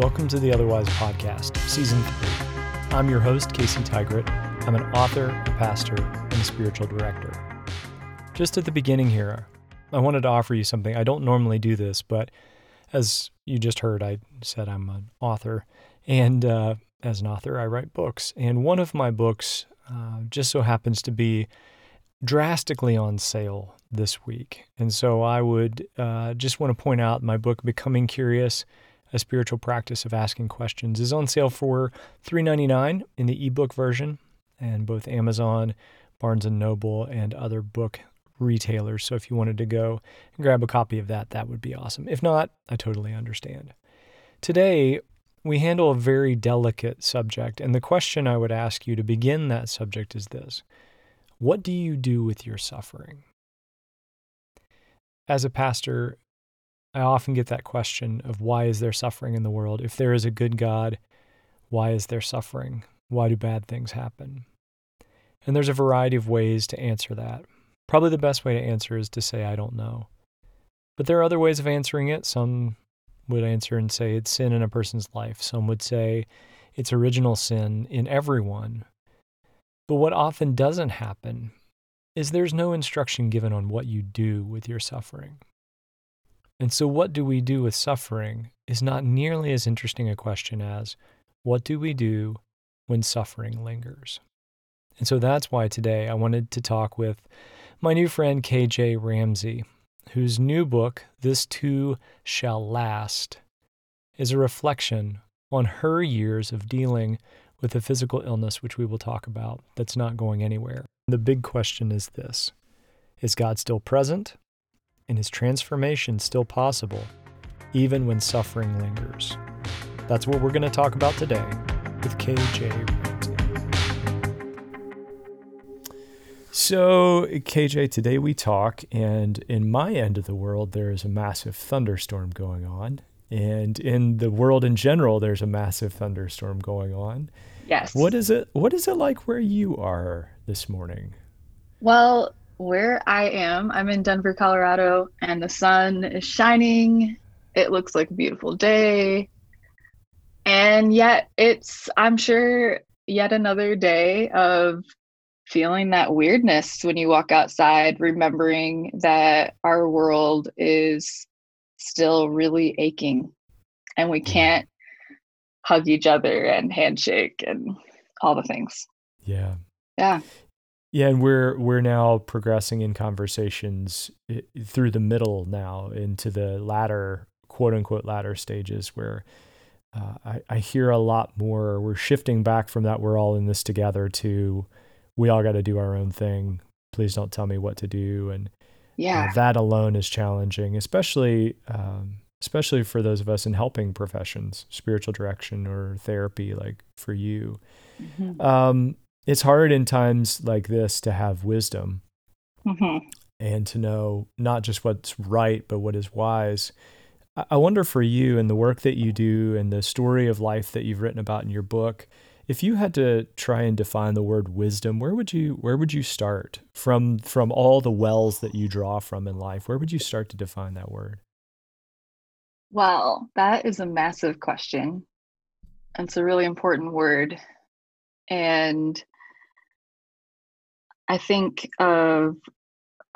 Welcome to the Otherwise Podcast, Season 3. I'm your host, Casey Tygrett. I'm an author, a pastor, and a spiritual director. Just at the beginning here, I wanted to offer you something. I don't normally do this, but as you just heard, I said I'm an author. And uh, as an author, I write books. And one of my books uh, just so happens to be drastically on sale this week. And so I would uh, just want to point out my book, Becoming Curious A Spiritual Practice of Asking Questions, is on sale for $3.99 in the ebook version, and both Amazon, Barnes Noble, and other book retailers. So if you wanted to go and grab a copy of that, that would be awesome. If not, I totally understand. Today, we handle a very delicate subject, and the question I would ask you to begin that subject is this What do you do with your suffering? As a pastor, I often get that question of why is there suffering in the world? If there is a good God, why is there suffering? Why do bad things happen? And there's a variety of ways to answer that. Probably the best way to answer is to say, I don't know. But there are other ways of answering it. Some would answer and say it's sin in a person's life. Some would say it's original sin in everyone. But what often doesn't happen is there's no instruction given on what you do with your suffering. And so, what do we do with suffering is not nearly as interesting a question as what do we do when suffering lingers? And so that's why today I wanted to talk with my new friend KJ Ramsey, whose new book, This Too Shall Last, is a reflection on her years of dealing with a physical illness, which we will talk about, that's not going anywhere. The big question is this Is God still present? And is transformation still possible, even when suffering lingers? That's what we're going to talk about today with KJ So, KJ, today we talk, and in my end of the world, there is a massive thunderstorm going on. And in the world in general, there's a massive thunderstorm going on. Yes. What is it? What is it like where you are this morning? Well, where I am, I'm in Denver, Colorado, and the sun is shining. It looks like a beautiful day. And yet, it's, I'm sure, yet another day of feeling that weirdness when you walk outside, remembering that our world is still really aching and we mm-hmm. can't hug each other and handshake and all the things. Yeah. Yeah. Yeah, and we're we're now progressing in conversations through the middle now into the latter quote unquote latter stages where uh, I, I hear a lot more. We're shifting back from that we're all in this together to we all got to do our own thing. Please don't tell me what to do. And yeah, uh, that alone is challenging, especially um, especially for those of us in helping professions, spiritual direction or therapy, like for you. Mm-hmm. Um, it's hard in times like this to have wisdom mm-hmm. and to know not just what's right, but what is wise. I wonder for you and the work that you do and the story of life that you've written about in your book if you had to try and define the word wisdom, where would you where would you start from from all the wells that you draw from in life? Where would you start to define that word? Well, that is a massive question. It's a really important word. And I think of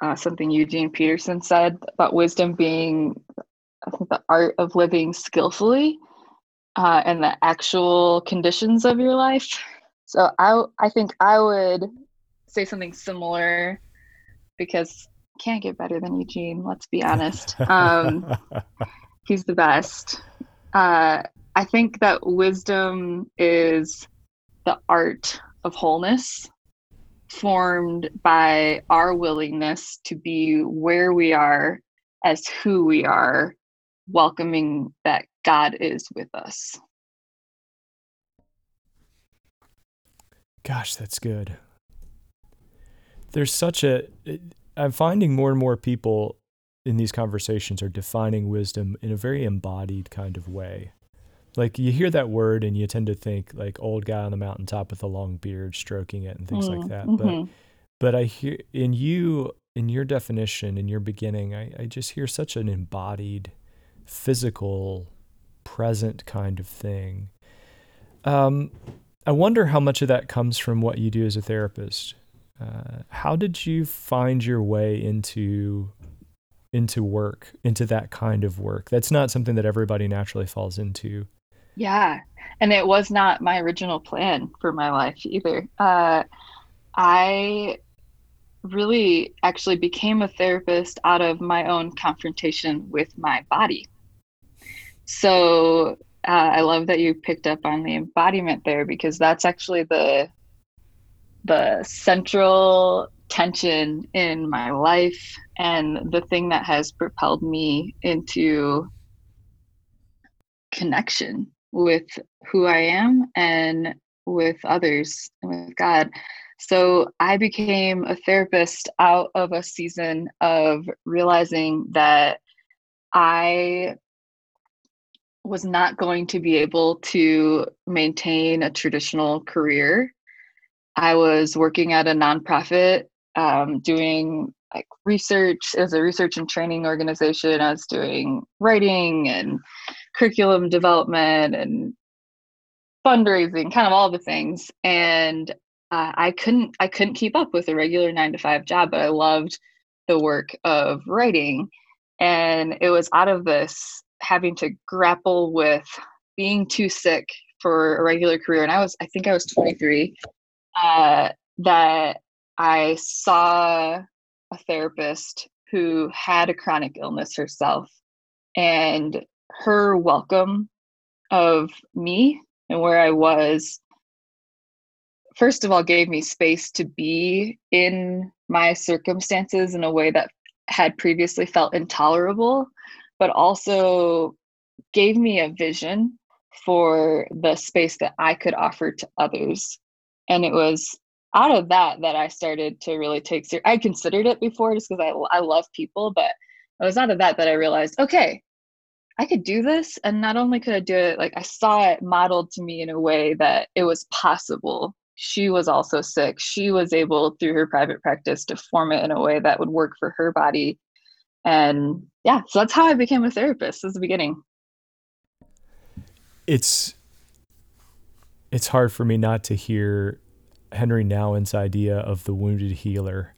uh, something Eugene Peterson said about wisdom being I think the art of living skillfully uh, and the actual conditions of your life. So I I think I would say something similar because can't get better than Eugene. Let's be honest. Um, he's the best. Uh, I think that wisdom is the art of wholeness formed by our willingness to be where we are as who we are, welcoming that God is with us. Gosh, that's good. There's such a. I'm finding more and more people in these conversations are defining wisdom in a very embodied kind of way. Like you hear that word and you tend to think like old guy on the mountaintop with a long beard stroking it and things mm, like that. Mm-hmm. But but I hear in you in your definition in your beginning, I, I just hear such an embodied physical present kind of thing. Um, I wonder how much of that comes from what you do as a therapist. Uh, how did you find your way into into work, into that kind of work? That's not something that everybody naturally falls into. Yeah, and it was not my original plan for my life either. Uh, I really actually became a therapist out of my own confrontation with my body. So uh, I love that you picked up on the embodiment there because that's actually the the central tension in my life and the thing that has propelled me into connection with who I am and with others and with God. So I became a therapist out of a season of realizing that I was not going to be able to maintain a traditional career. I was working at a nonprofit um, doing like research as a research and training organization. I was doing writing and curriculum development and fundraising, kind of all the things. And uh, I couldn't I couldn't keep up with a regular nine to five job, but I loved the work of writing. And it was out of this having to grapple with being too sick for a regular career. And I was, I think I was 23, uh, that I saw a therapist who had a chronic illness herself. And her welcome of me and where I was first of all gave me space to be in my circumstances in a way that had previously felt intolerable but also gave me a vision for the space that I could offer to others. And it was out of that that I started to really take ser- I considered it before just because I I love people but it was out of that that I realized okay I could do this and not only could I do it like I saw it modeled to me in a way that it was possible she was also sick. She was able, through her private practice, to form it in a way that would work for her body. And yeah, so that's how I became a therapist as the beginning. It's it's hard for me not to hear Henri Nouwen's idea of the wounded healer,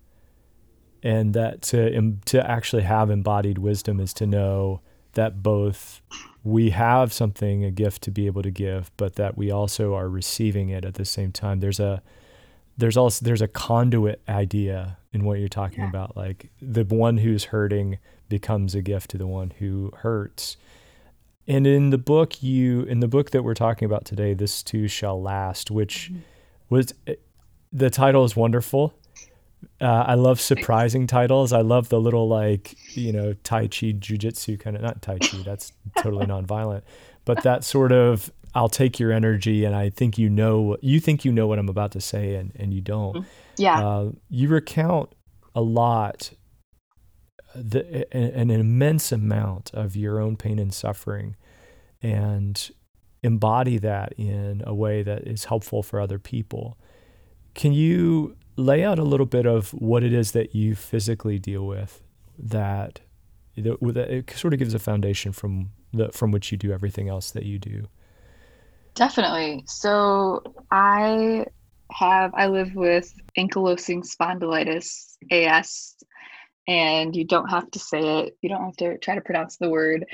and that to to actually have embodied wisdom is to know that both we have something, a gift to be able to give, but that we also are receiving it at the same time. There's a there's also there's a conduit idea in what you're talking yeah. about. Like the one who's hurting becomes a gift to the one who hurts. And in the book you in the book that we're talking about today, this too shall last, which mm-hmm. was eh, the title is wonderful uh, I love surprising titles. I love the little like you know Tai Chi jujitsu kind of not Tai Chi. That's totally nonviolent, but that sort of I'll take your energy and I think you know you think you know what I'm about to say and and you don't. Mm-hmm. Yeah. Uh, you recount a lot, the, an immense amount of your own pain and suffering, and embody that in a way that is helpful for other people. Can you lay out a little bit of what it is that you physically deal with that, that it sort of gives a foundation from the from which you do everything else that you do. Definitely. So I have I live with ankylosing spondylitis AS and you don't have to say it. You don't have to try to pronounce the word.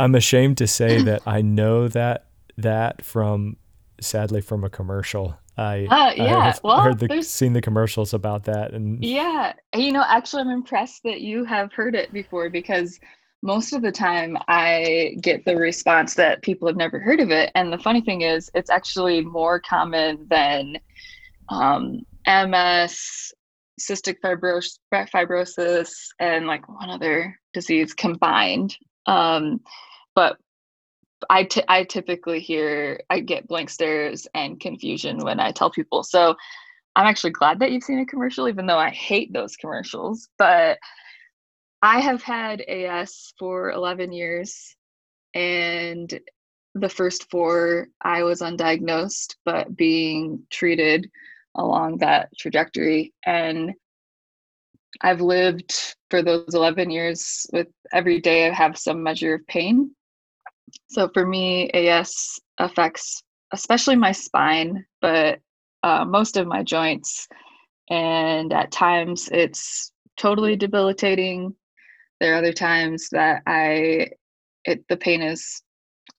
I'm ashamed to say that I know that that from sadly from a commercial I, uh, yeah. I have well, heard the, seen the commercials about that, and yeah, you know, actually, I'm impressed that you have heard it before because most of the time I get the response that people have never heard of it, and the funny thing is, it's actually more common than um, MS, cystic fibros- fibrosis, and like one other disease combined. Um, but I, t- I typically hear I get blank stares and confusion when I tell people. So I'm actually glad that you've seen a commercial, even though I hate those commercials. But I have had AS for 11 years, and the first four I was undiagnosed, but being treated along that trajectory. And I've lived for those 11 years with every day I have some measure of pain So for me, AS affects especially my spine, but uh, most of my joints. And at times it's totally debilitating. There are other times that I, it, the pain is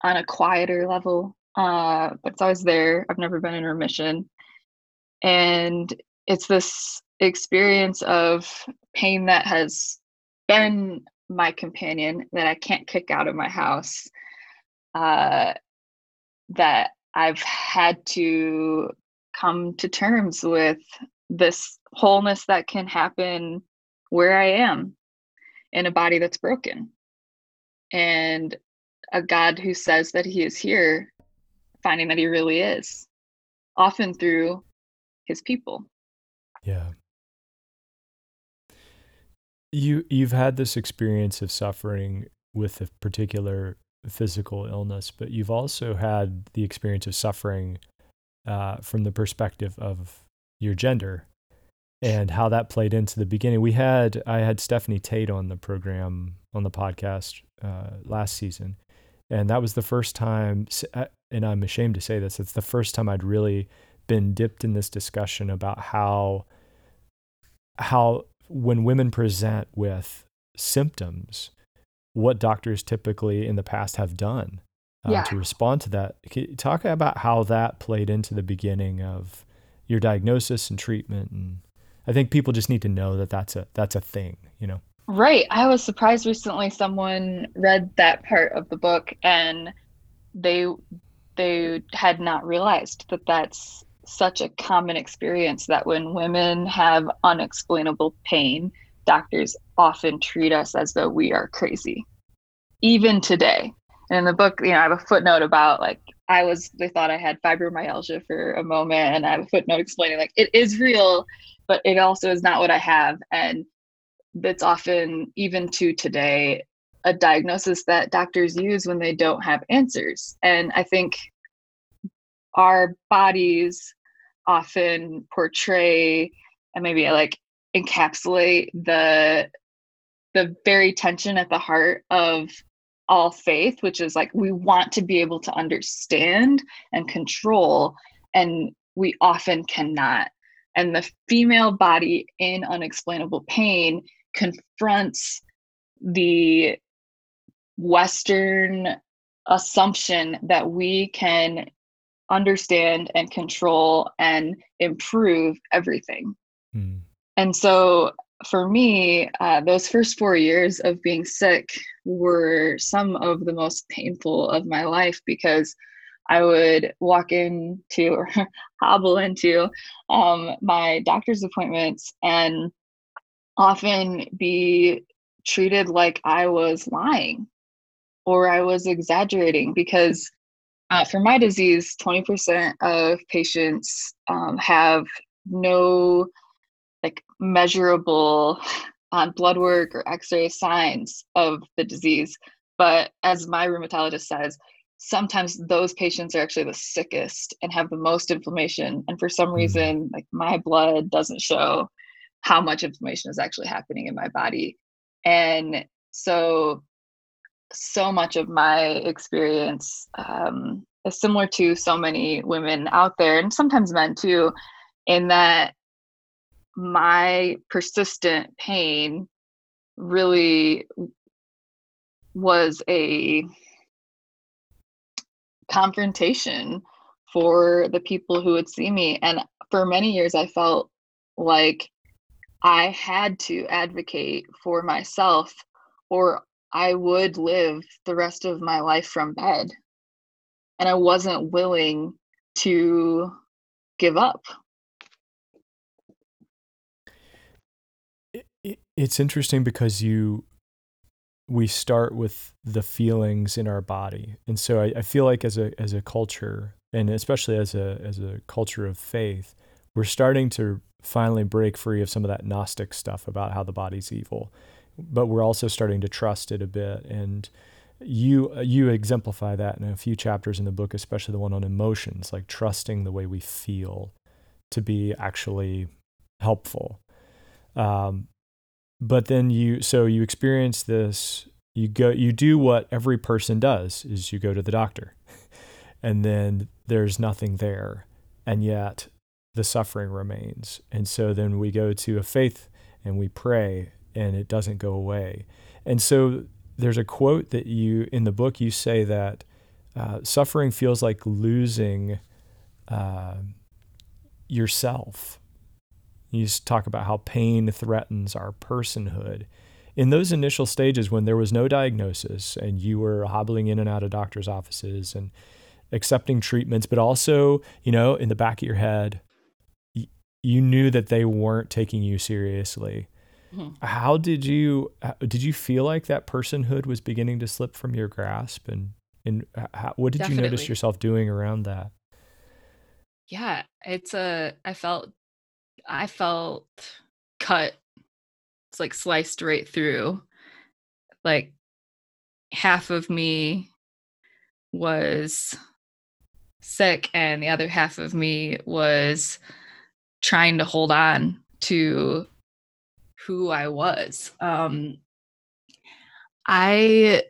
on a quieter level, uh, but it's always there. I've never been in remission. And it's this experience of pain that has been my companion that I can't kick out of my house. Uh, that I've had to come to terms with this wholeness that can happen where I am in a body that's broken. And a God who says that he is here, finding that he really is, often through his people. Yeah. You you've had this experience of suffering with a particular physical illness, but you've also had the experience of suffering uh, from the perspective of your gender and how that played into the beginning. We had I had Stephanie Tait on the program on the podcast uh, last season, and that was the first time. Uh, and I'm ashamed to say this. It's the first time I'd really been dipped in this discussion about how how when women present with symptoms, what doctors typically in the past have done um, yeah. to respond to that. talk about how that played into the beginning of your diagnosis and treatment and I think people just need to know that that's a that's a thing, you know. Right. I was surprised recently someone read that part of the book and they they had not realized that that's such a common experience that when women have unexplainable pain, doctors often treat us as though we are crazy. Even today. And in the book, you know, I have a footnote about like I was they thought I had fibromyalgia for a moment and I have a footnote explaining like it is real, but it also is not what I have. And that's often even to today a diagnosis that doctors use when they don't have answers. And I think our bodies often portray and maybe like encapsulate the the very tension at the heart of all faith which is like we want to be able to understand and control and we often cannot and the female body in unexplainable pain confronts the western assumption that we can understand and control and improve everything. Mm. And so for me, uh, those first four years of being sick were some of the most painful of my life because I would walk into or hobble into um, my doctor's appointments and often be treated like I was lying or I was exaggerating because uh, for my disease, 20% of patients um, have no like measurable uh, blood work or x-ray signs of the disease. But as my rheumatologist says, sometimes those patients are actually the sickest and have the most inflammation. And for some mm-hmm. reason, like my blood doesn't show how much inflammation is actually happening in my body. And so so much of my experience um, is similar to so many women out there, and sometimes men too, in that my persistent pain really was a confrontation for the people who would see me. And for many years, I felt like I had to advocate for myself or I would live the rest of my life from bed. And I wasn't willing to give up. It's interesting because you, we start with the feelings in our body. And so I, I feel like as a, as a culture, and especially as a, as a culture of faith, we're starting to finally break free of some of that Gnostic stuff about how the body's evil but we're also starting to trust it a bit. And you you exemplify that in a few chapters in the book, especially the one on emotions, like trusting the way we feel to be actually helpful. Um, but then you so you experience this You go you do what every person does is you go to the doctor. And then there's nothing there. And yet the suffering remains. And so then we go to a faith and we pray and it doesn't go away. And so there's a quote that you in the book you say that uh, suffering feels like losing uh, yourself. You talk about how pain threatens our personhood. In those initial stages, when there was no diagnosis and you were hobbling in and out of doctors' offices and accepting treatments, but also, you know, in the back of your head, you knew that they weren't taking you seriously. Mm-hmm. How did you did you feel like that personhood was beginning to slip from your grasp and and how, what did Definitely. you notice yourself doing around that? Yeah, it's a I felt I felt cut. It's like sliced right through. Like half of me was sick and the other half of me was trying to hold on to who I was. Um, I,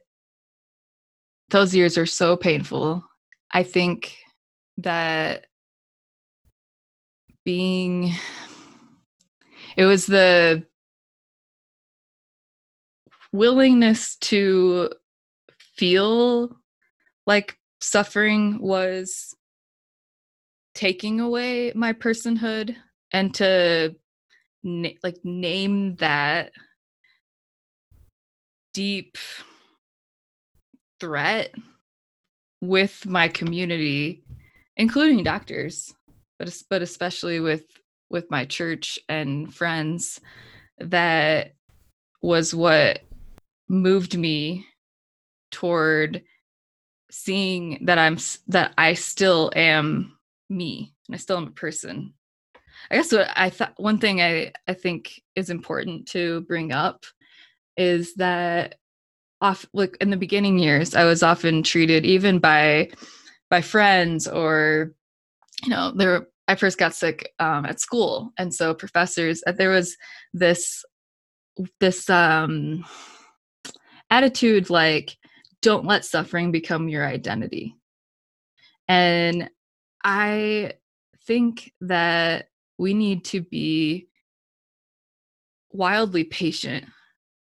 those years are so painful. I think that being, it was the willingness to feel like suffering was taking away my personhood and to na- like name that deep threat with my community including doctors but but especially with with my church and friends that was what moved me toward seeing that I'm that I still am me and I still am a person. I guess what I thought one thing I I think is important to bring up is that off like in the beginning years I was often treated even by by friends or you know there I first got sick um, at school and so professors uh, there was this this um attitude like don't let suffering become your identity. And I think that we need to be wildly patient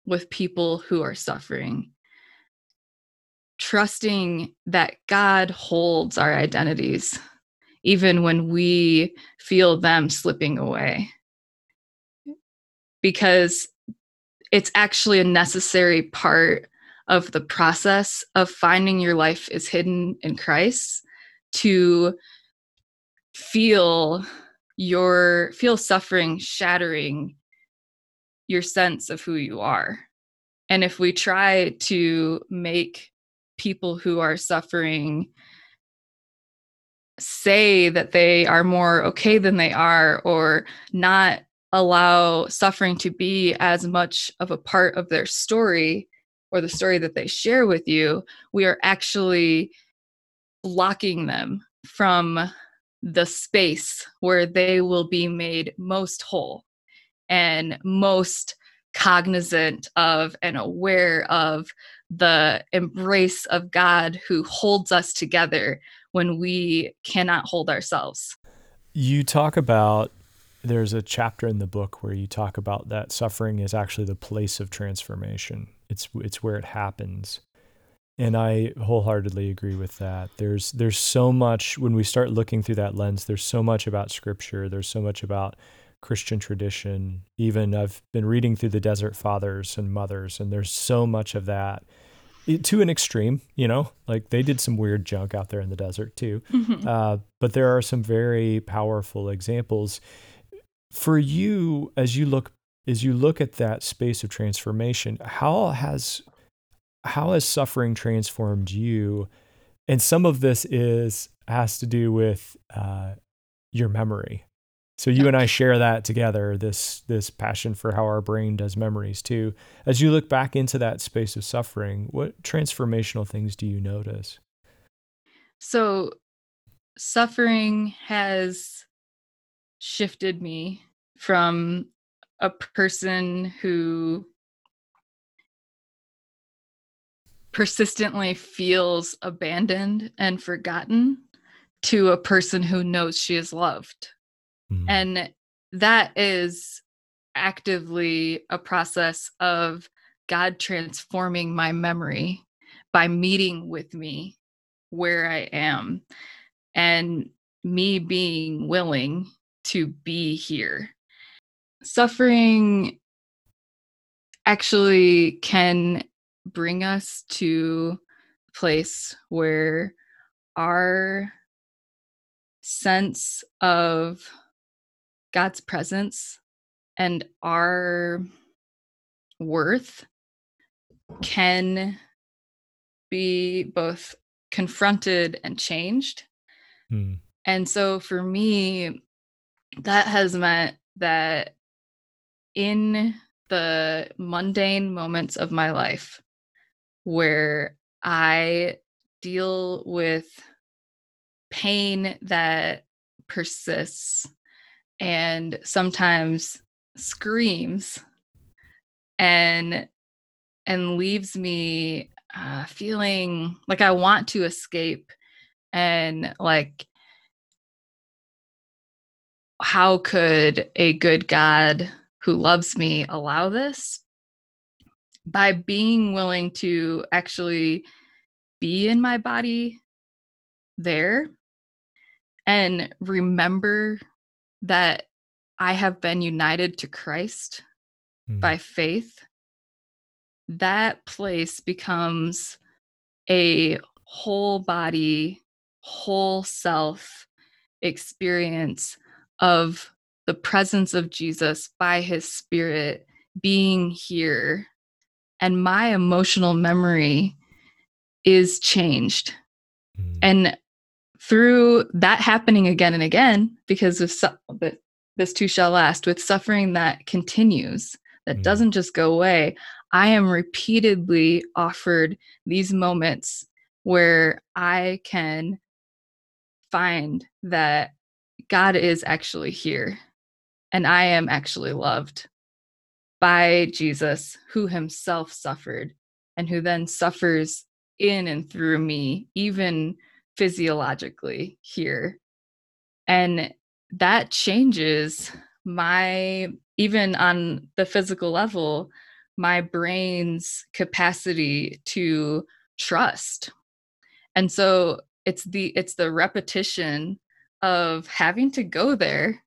with people who are suffering, trusting that God holds our identities, even when we feel them slipping away. Because it's actually a necessary part of the process of finding your life is hidden in Christ to feel your feel suffering shattering your sense of who you are. And if we try to make people who are suffering say that they are more okay than they are or not allow suffering to be as much of a part of their story or the story that they share with you, we are actually blocking them from the space where they will be made most whole and most cognizant of and aware of the embrace of God who holds us together when we cannot hold ourselves. You talk about there's a chapter in the book where you talk about that suffering is actually the place of transformation. It's it's where it happens. And I wholeheartedly agree with that. There's there's so much when we start looking through that lens, there's so much about scripture, there's so much about Christian tradition. Even I've been reading through the Desert Fathers and Mothers, and there's so much of that to an extreme, you know, like they did some weird junk out there in the desert too. Mm-hmm. Uh, but there are some very powerful examples for you as you look as you look at that space of transformation, how has how has suffering transformed you? And some of this is has to do with uh, your memory. So you and I share that together. This this passion for how our brain does memories too. As you look back into that space of suffering, what transformational things do you notice? So, suffering has shifted me from a person who persistently feels abandoned and forgotten to a person who knows she is loved. Mm. And that is actively a process of God transforming my memory by meeting with me where I am and me being willing to be here. Suffering actually can bring us to a place where our sense of God's presence and our worth can be both confronted and changed. Mm. And so for me, that has meant that in the mundane moments of my life where I deal with pain that persists and sometimes screams and and leaves me uh, feeling like I want to escape and like how could a good God who loves me allow this? By being willing to actually be in my body there and remember that I have been united to Christ mm. by faith, that place becomes a whole body, whole self experience of the presence of Jesus by his spirit being here. And my emotional memory is changed. Mm. And through that happening again and again, because of su- this too shall last, with suffering that continues, that mm. doesn't just go away, I am repeatedly offered these moments where I can find that God is actually here and I am actually loved by Jesus, who himself suffered and who then suffers in and through me, even physiologically here. And that changes my, even on the physical level, my brain's capacity to trust. And so it's the it's the repetition of having to go there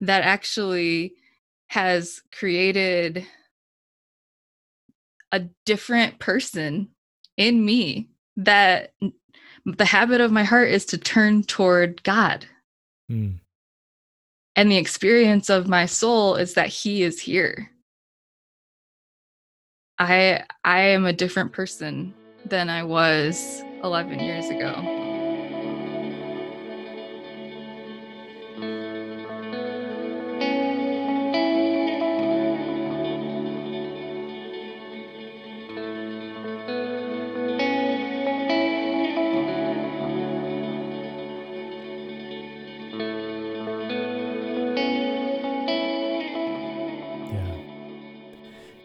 that actually has created a different person in me that the habit of my heart is to turn toward God. Mm. And the experience of my soul is that he is here. I I am a different person than I was 11 years ago.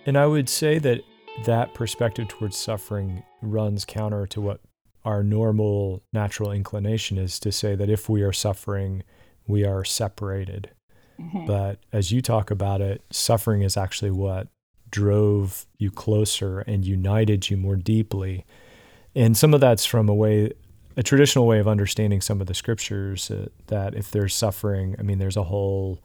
And I would say that that perspective towards suffering runs counter to what our normal natural inclination is to say that if we are suffering, we are separated. Mm-hmm. But as you talk about it, suffering is actually what drove you closer and united you more deeply. And some of that's from a way, a traditional way of understanding some of the scriptures uh, that if there's suffering, I mean, there's a whole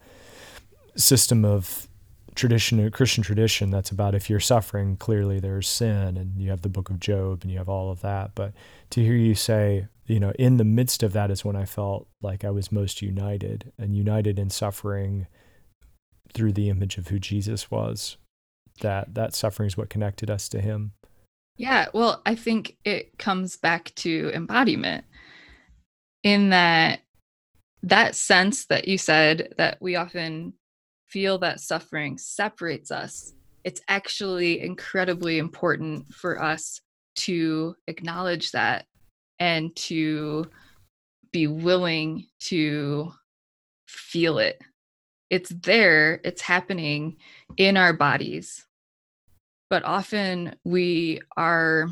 system of tradition, Christian tradition, that's about if you're suffering, clearly there's sin, and you have the book of Job and you have all of that. But to hear you say, you know, in the midst of that is when I felt like I was most united and united in suffering through the image of who Jesus was. That that suffering is what connected us to him. Yeah, well, I think it comes back to embodiment in that that sense that you said that we often feel that suffering separates us, it's actually incredibly important for us to acknowledge that and to be willing to feel it. It's there, it's happening in our bodies. But often we are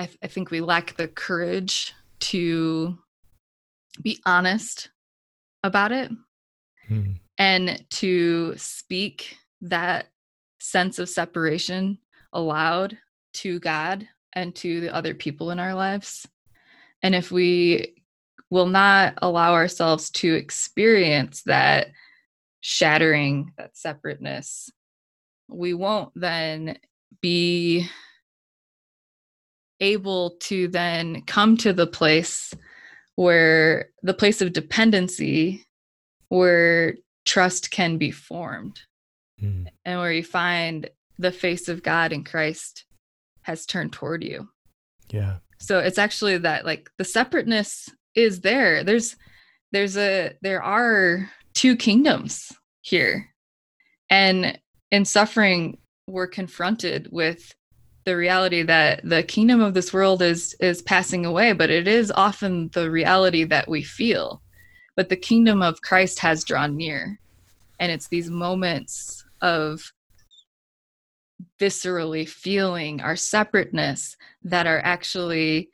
I, th- I think we lack the courage to be honest about it Hmm. and to speak that sense of separation aloud to God and to the other people in our lives. And if we will not allow ourselves to experience that shattering, that separateness, we won't then be able to then come to the place where the place of dependency where trust can be formed Hmm. and where you find the face of God in Christ has turned toward you. Yeah. So it's actually that like the separateness is there. There's there's a there are two kingdoms here. And in suffering we're confronted with the reality that the kingdom of this world is is passing away, but it is often the reality that we feel. But the kingdom of Christ has drawn near. And it's these moments of viscerally feeling our separateness that are actually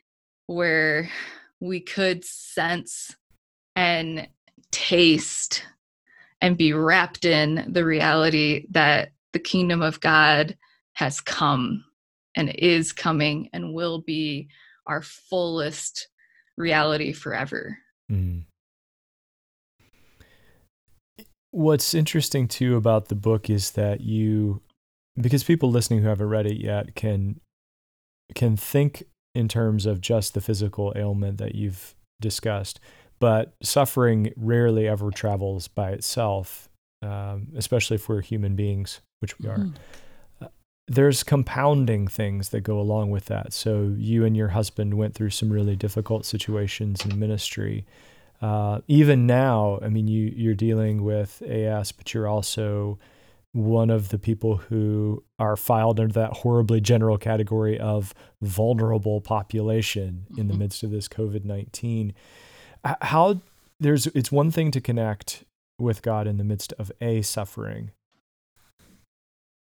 where we could sense and taste and be wrapped in the reality that the kingdom of God has come and is coming and will be our fullest reality forever. Mm. What's interesting too about the book is that you, because people listening who haven't read it yet can can think in terms of just the physical ailment that you've discussed, but suffering rarely ever travels by itself, um, especially if we're human beings, which we are. There's compounding things that go along with that. So you and your husband went through some really difficult situations in ministry. Uh, even now, I mean, you you're dealing with AS, but you're also one of the people who are filed under that horribly general category of vulnerable population in the Mhm. midst of this COVID nineteen. How there's it's one thing to connect with God in the midst of a suffering,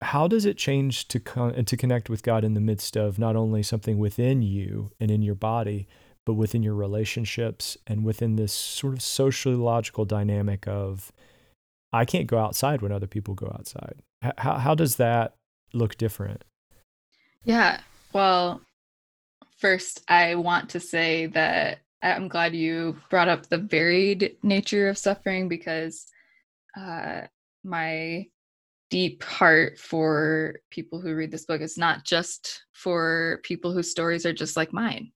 how does it change to con- to connect with God in the midst of not only something within you and in your body, but within your relationships and within this sort of sociological dynamic of I can't go outside when other people go outside. How how does that look different? Yeah. Well, first, I want to say that I'm glad you brought up the varied nature of suffering because uh, my deep heart for people who read this book It's not just for people whose stories are just like mine.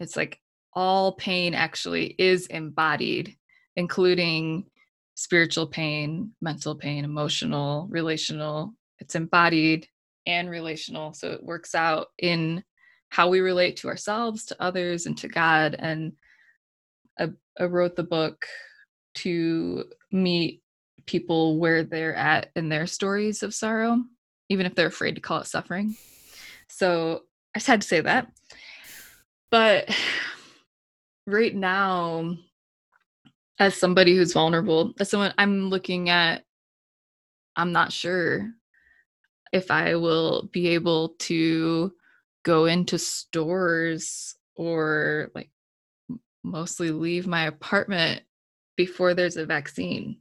It's like all pain actually is embodied, including spiritual pain, mental pain, emotional, relational. It's embodied and relational. So it works out in how we relate to ourselves, to others, and to God. And I, I wrote the book to meet people where they're at in their stories of sorrow, even if they're afraid to call it suffering. So I just had to say that. But right now, as somebody who's vulnerable, as someone I'm looking at, I'm not sure if I will be able to go into stores or like mostly leave my apartment before there's a vaccine.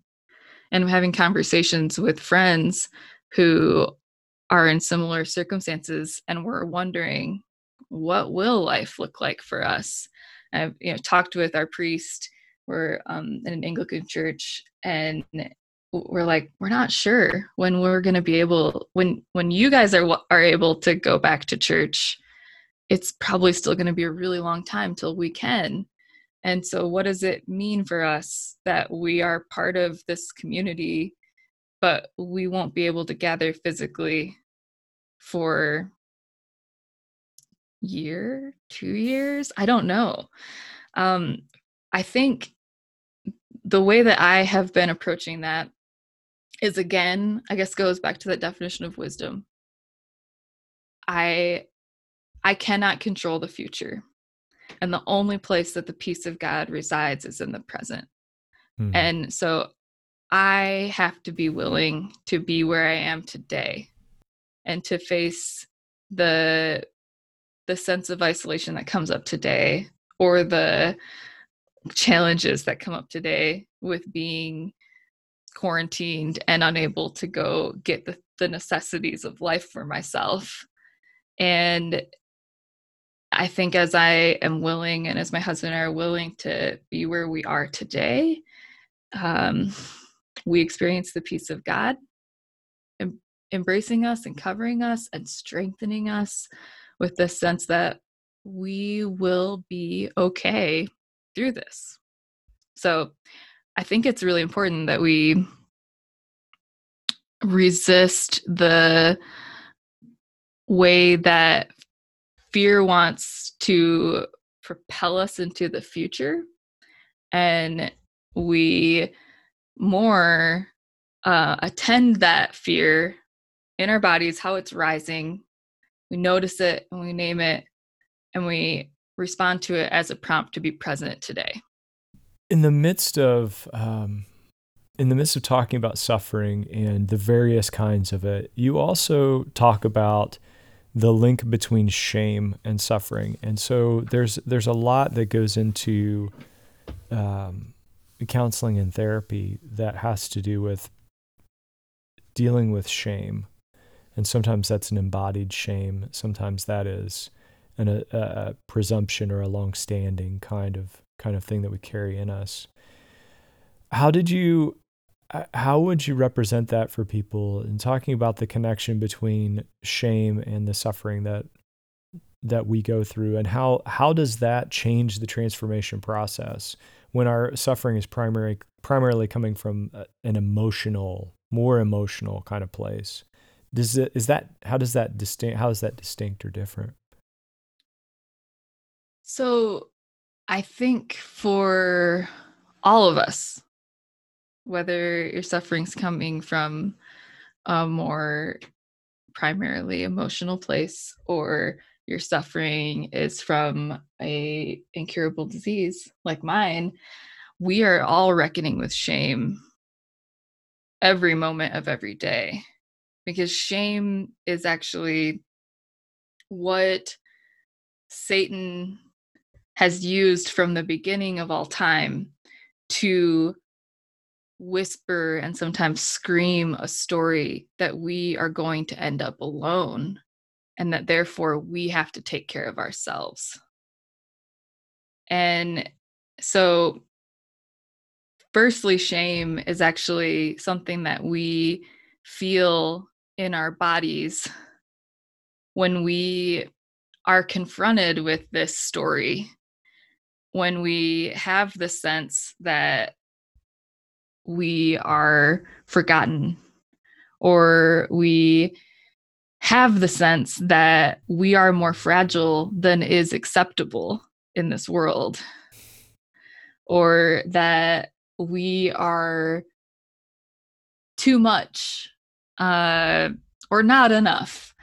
And having conversations with friends who are in similar circumstances and we're wondering what will life look like for us. I've you know talked with our priest. We're um, in an Anglican church, and we're like we're not sure when we're going to be able when when you guys are are able to go back to church it's probably still going to be a really long time till we can and so what does it mean for us that we are part of this community but we won't be able to gather physically for year 2 years? I don't know. Um i think the way that i have been approaching that is again i guess goes back to that definition of wisdom. I i cannot control the future and the only place that the peace of god resides is in the present Hmm. and so i have to be willing to be where i am today and to face the the sense of isolation that comes up today or the challenges that come up today with being quarantined and unable to go get the, the necessities of life for myself. And I think as I am willing and as my husband are willing to be where we are today, um, we experience the peace of God em- embracing us and covering us and strengthening us with the sense that we will be okay through this. So I think it's really important that we resist the way that fear wants to propel us into the future. And we more uh, attend that fear in our bodies how it's rising. We notice it and we name it and we respond to it as a prompt to be present today. In the midst of um, in the midst of talking about suffering and the various kinds of it you also talk about the link between shame and suffering. And so there's there's a lot that goes into um, counseling and therapy that has to do with dealing with shame. And sometimes that's an embodied shame. Sometimes that is an, a, a presumption or a long-standing kind of kind of thing that we carry in us. How did you Uh, how would you represent that for people in talking about the connection between shame and the suffering that that we go through? And how how does that change the transformation process when our suffering is primary primarily coming from uh, an emotional more emotional kind of place? Does it is that how does that distinct how is that distinct or different? So I think for all of us, whether your suffering's coming from a more primarily emotional place or your suffering is from a incurable disease like mine we are all reckoning with shame every moment of every day. Because shame is actually what satan has used from the beginning of all time to whisper and sometimes scream a story that we are going to end up alone and that therefore we have to take care of ourselves. And so, firstly, shame is actually something that we feel in our bodies when we are confronted with this story when we have the sense that we are forgotten or we have the sense that we are more fragile than is acceptable in this world or that we are too much uh, or not enough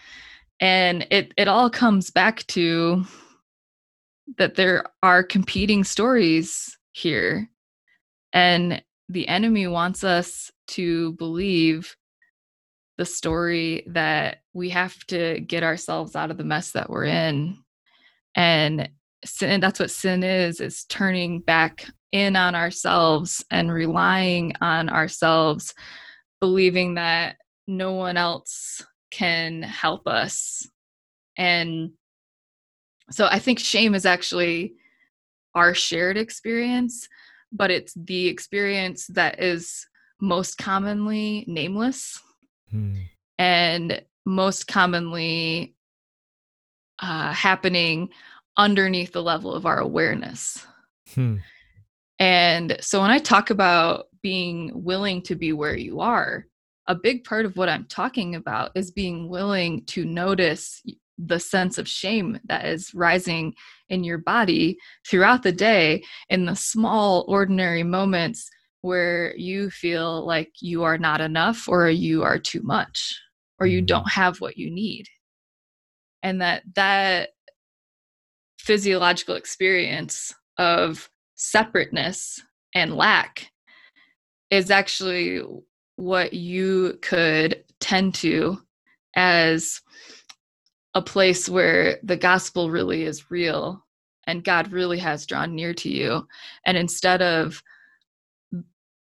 and it it all comes back to that there are competing stories here. And the enemy wants us to believe the story that we have to get ourselves out of the mess that we're in. And sin, that's what sin is, is turning back in on ourselves and relying on ourselves, believing that no one else can help us. And so I think shame is actually our shared experience, but it's the experience that is most commonly nameless hmm. and most commonly uh, happening underneath the level of our awareness. Hmm. And so when I talk about being willing to be where you are, a big part of what I'm talking about is being willing to notice the sense of shame that is rising in your body throughout the day in the small ordinary moments where you feel like you are not enough or you are too much or you mm-hmm. don't have what you need and that that physiological experience of separateness and lack is actually what you could tend to as a place where the gospel really is real and God really has drawn near to you. And instead of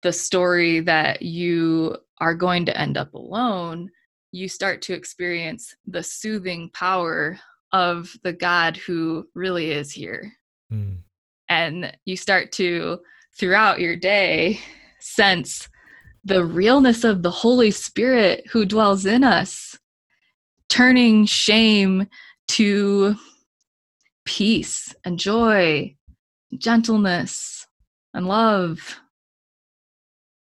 the story that you are going to end up alone, you start to experience the soothing power of the God who really is here. Mm. And you start to, throughout your day, sense the realness of the Holy Spirit who dwells in us, turning shame to peace and joy, gentleness and love.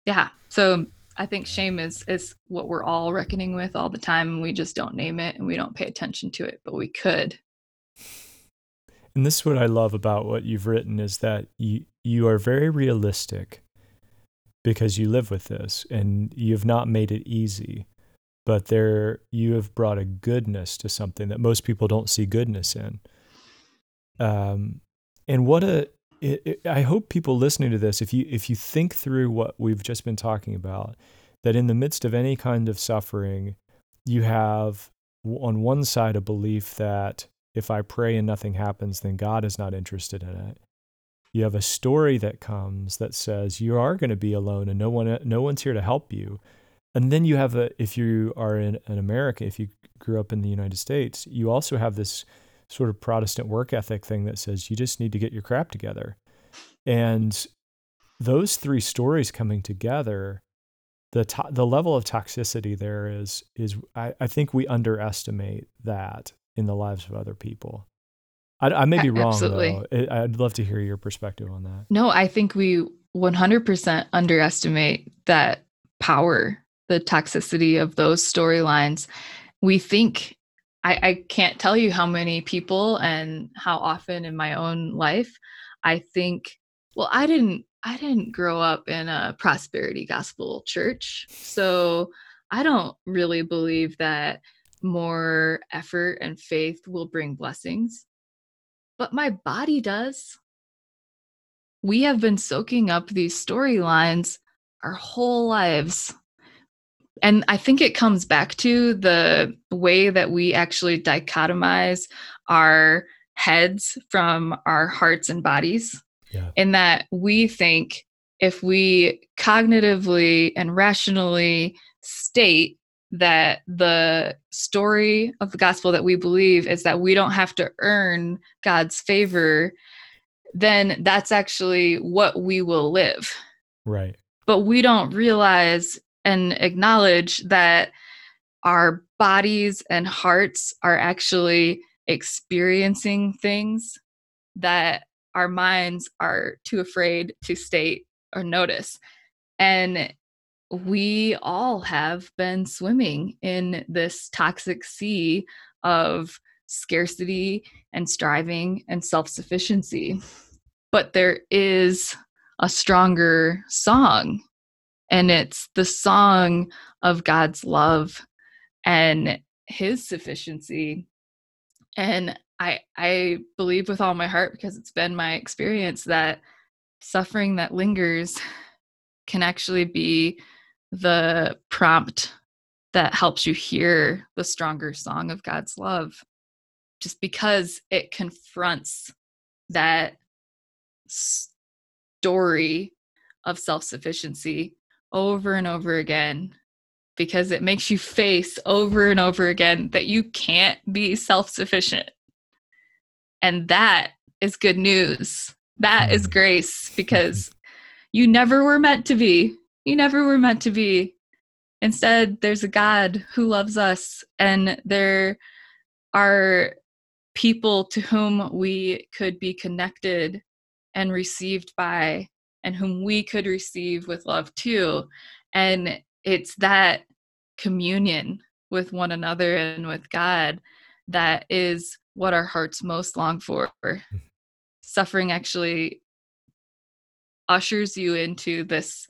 Yeah. So I think shame is is what we're all reckoning with all the time. We just don't name it and we don't pay attention to it, but we could. And this is what I love about what you've written is that you you are very realistic because you live with this and you have not made it easy but there you have brought a goodness to something that most people don't see goodness in um, and what a it, it, I hope people listening to this, if you if you think through what we've just been talking about, that in the midst of any kind of suffering, you have on one side a belief that if I pray and nothing happens, then God is not interested in it. You have a story that comes that says you are going to be alone and no one no one's here to help you. And then you have a if you are in, in America, if you grew up in the United States, you also have this sort of Protestant work ethic thing that says you just need to get your crap together. And those three stories coming together, the to- the level of toxicity there is is I, I think we underestimate that in the lives of other people. I, I may be wrong Absolutely. though. I'd love to hear your perspective on that. No, I think we 100% underestimate that power, the toxicity of those storylines. We think I, I can't tell you how many people and how often in my own life I think, well, I didn't I didn't grow up in a prosperity gospel church. So I don't really believe that more effort and faith will bring blessings. But my body does. We have been soaking up these storylines our whole lives and I think it comes back to the way that we actually dichotomize our heads from our hearts and bodies. Yeah. In that we think if we cognitively and rationally state that the story of the gospel that we believe is that we don't have to earn God's favor, then that's actually what we will live. Right. But we don't realize and acknowledge that our bodies and hearts are actually experiencing things that our minds are too afraid to state or notice. And we all have been swimming in this toxic sea of scarcity and striving and self sufficiency. But there is a stronger song and it's the song of God's love and his sufficiency. And I I believe with all my heart because it's been my experience that suffering that lingers can actually be the prompt that helps you hear the stronger song of God's love just because it confronts that story of self-sufficiency over and over again because it makes you face over and over again that you can't be self sufficient. And that is good news. That is mm. grace because you never were meant to be. You never were meant to be. Instead, there's a God who loves us, and there are people to whom we could be connected and received by and whom we could receive with love too. And it's that communion with one another and with God that is what our hearts most long for. Mm-hmm. Suffering actually ushers you into this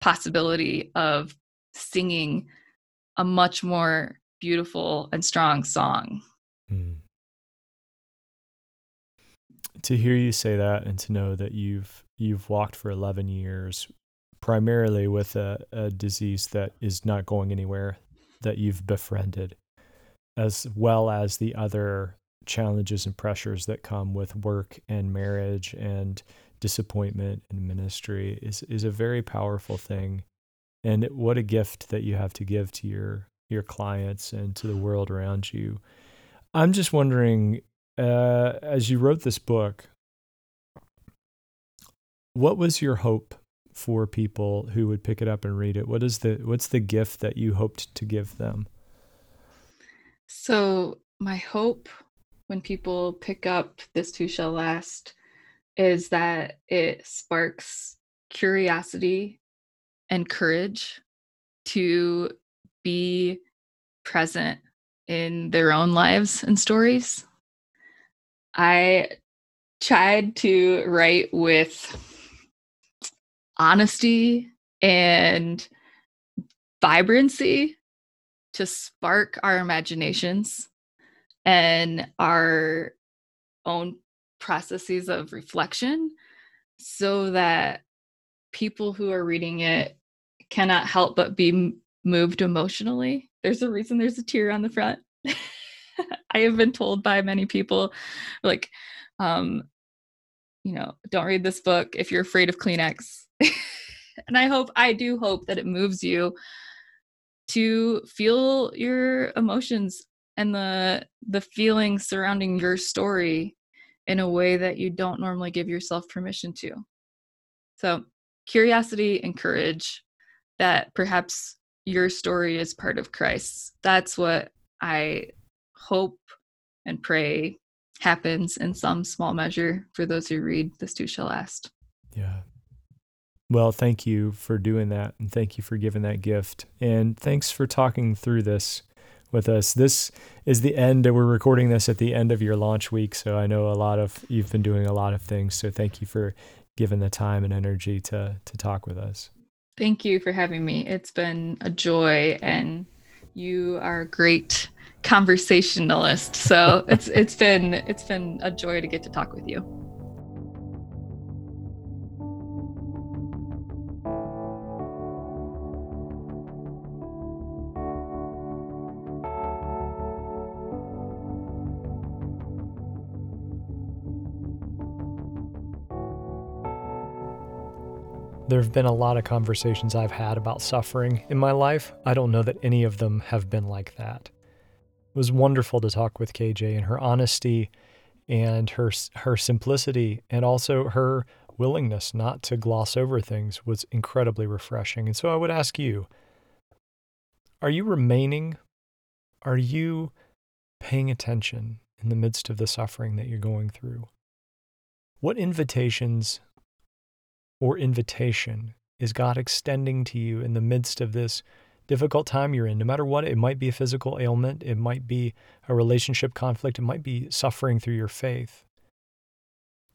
possibility of singing a much more beautiful and strong song. Mm. To hear you say that and to know that you've you've walked for 11 years primarily with a, a disease that is not going anywhere that you've befriended as well as the other challenges and pressures that come with work and marriage and disappointment and ministry is is a very powerful thing. And what a gift that you have to give to your your clients and to the world around you. I'm just wondering uh, as you wrote this book what was your hope for people who would pick it up and read it what is the what's the gift that you hoped to give them so my hope when people pick up this too shall last is that it sparks curiosity and courage to be present in their own lives and stories. I tried to write with honesty and vibrancy to spark our imaginations and our own processes of reflection so that people who are reading it cannot help but be moved emotionally. There's a reason there's a tear on the front. I have been told by many people, like, um, you know, don't read this book if you're afraid of Kleenex. And I hope, I do hope that it moves you to feel your emotions and the the feelings surrounding your story in a way that you don't normally give yourself permission to. So, curiosity and courage that perhaps your story is part of Christ's. That's what I hope and pray happens in some small measure for those who read This Too Shall Last. Yeah. Well, thank you for doing that. And thank you for giving that gift. And thanks for talking through this with us. This is the end. We're recording this at the end of your launch week, so I know a lot of you've been doing a lot of things. So thank you for giving the time and energy to to talk with us. Thank you for having me. It's been a joy, and you are a great conversationalist. So it's it's been it's been a joy to get to talk with you. There have been a lot of conversations I've had about suffering in my life. I don't know that any of them have been like that. It was wonderful to talk with KJ and her honesty and her her simplicity and also her willingness not to gloss over things was incredibly refreshing. And so I would ask you, are you remaining are you paying attention in the midst of the suffering that you're going through? What invitations or invitation is God extending to you in the midst of this difficult time you're in, no matter what? It might be a physical ailment, it might be a relationship conflict, it might be suffering through your faith.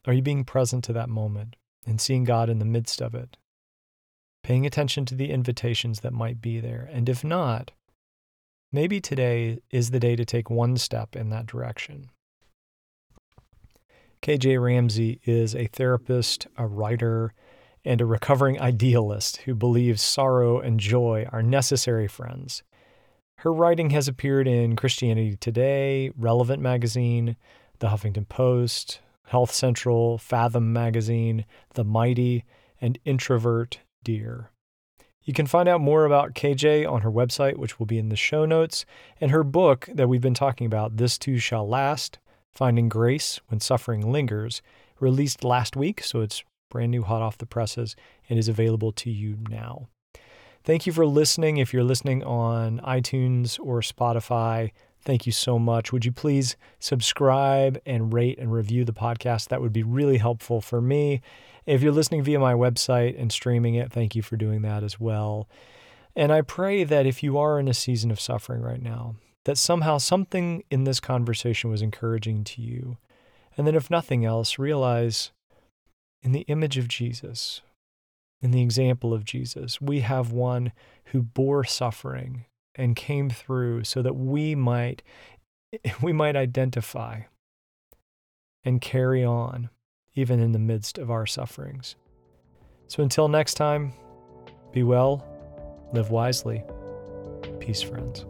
Are you being present to that moment and seeing God in the midst of it? Paying attention to the invitations that might be there. And if not, maybe today is the day to take one step in that direction. KJ Ramsey is a therapist, a writer, and a recovering idealist who believes sorrow and joy are necessary friends. Her writing has appeared in Christianity Today, Relevant Magazine, The Huffington Post, Health Central, Fathom Magazine, The Mighty, and Introvert Dear. You can find out more about KJ on her website, which will be in the show notes, and her book that we've been talking about, This Too Shall Last Finding Grace When Suffering Lingers, released last week, so it's brand new, hot off the presses, and is available to you now. Thank you for listening. If you're listening on iTunes or Spotify, thank you so much. Would you please subscribe and rate and review the podcast? That would be really helpful for me. If you're listening via my website and streaming it, thank you for doing that as well. And I pray that if you are in a season of suffering right now, that somehow something in this conversation was encouraging to you. And then, if nothing else, realize in the image of Jesus, in the example of Jesus, we have one who bore suffering and came through so that we might we might identify and carry on even in the midst of our sufferings. So until next time, be well, live wisely. Peace, friends.